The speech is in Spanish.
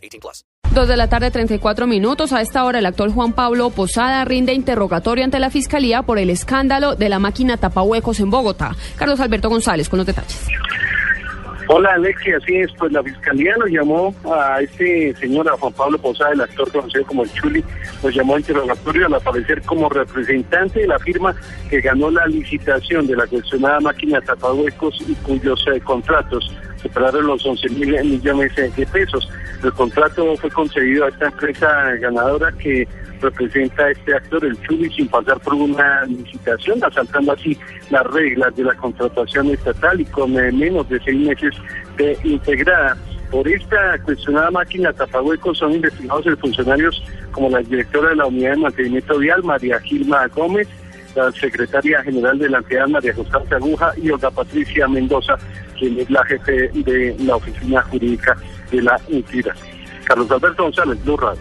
18 plus. Dos de la tarde, 34 minutos. A esta hora, el actor Juan Pablo Posada rinde interrogatorio ante la Fiscalía por el escándalo de la máquina tapahuecos en Bogotá. Carlos Alberto González con los detalles. Hola Alexia, así es, pues la fiscalía nos llamó a este señor, a Juan Pablo Posada, el actor conocido como el Chuli, nos llamó a interrogatorio al aparecer como representante de la firma que ganó la licitación de la cuestionada máquina tapahuecos y cuyos eh, contratos superaron los 11 mil millones de pesos. El contrato fue concedido a esta empresa ganadora que representa este actor, el Chuli, sin pasar por una licitación, asaltando así las reglas de la contratación estatal y con eh, menos de seis meses de integrada. Por esta cuestionada máquina tapahuecos son investigados los funcionarios como la directora de la Unidad de Mantenimiento Vial, María Gilma Gómez, la secretaria general de la entidad, María Constanza Aguja, y Olga Patricia Mendoza, quien es la jefe de la oficina jurídica de la entidad. Carlos Alberto González, Blue Radio.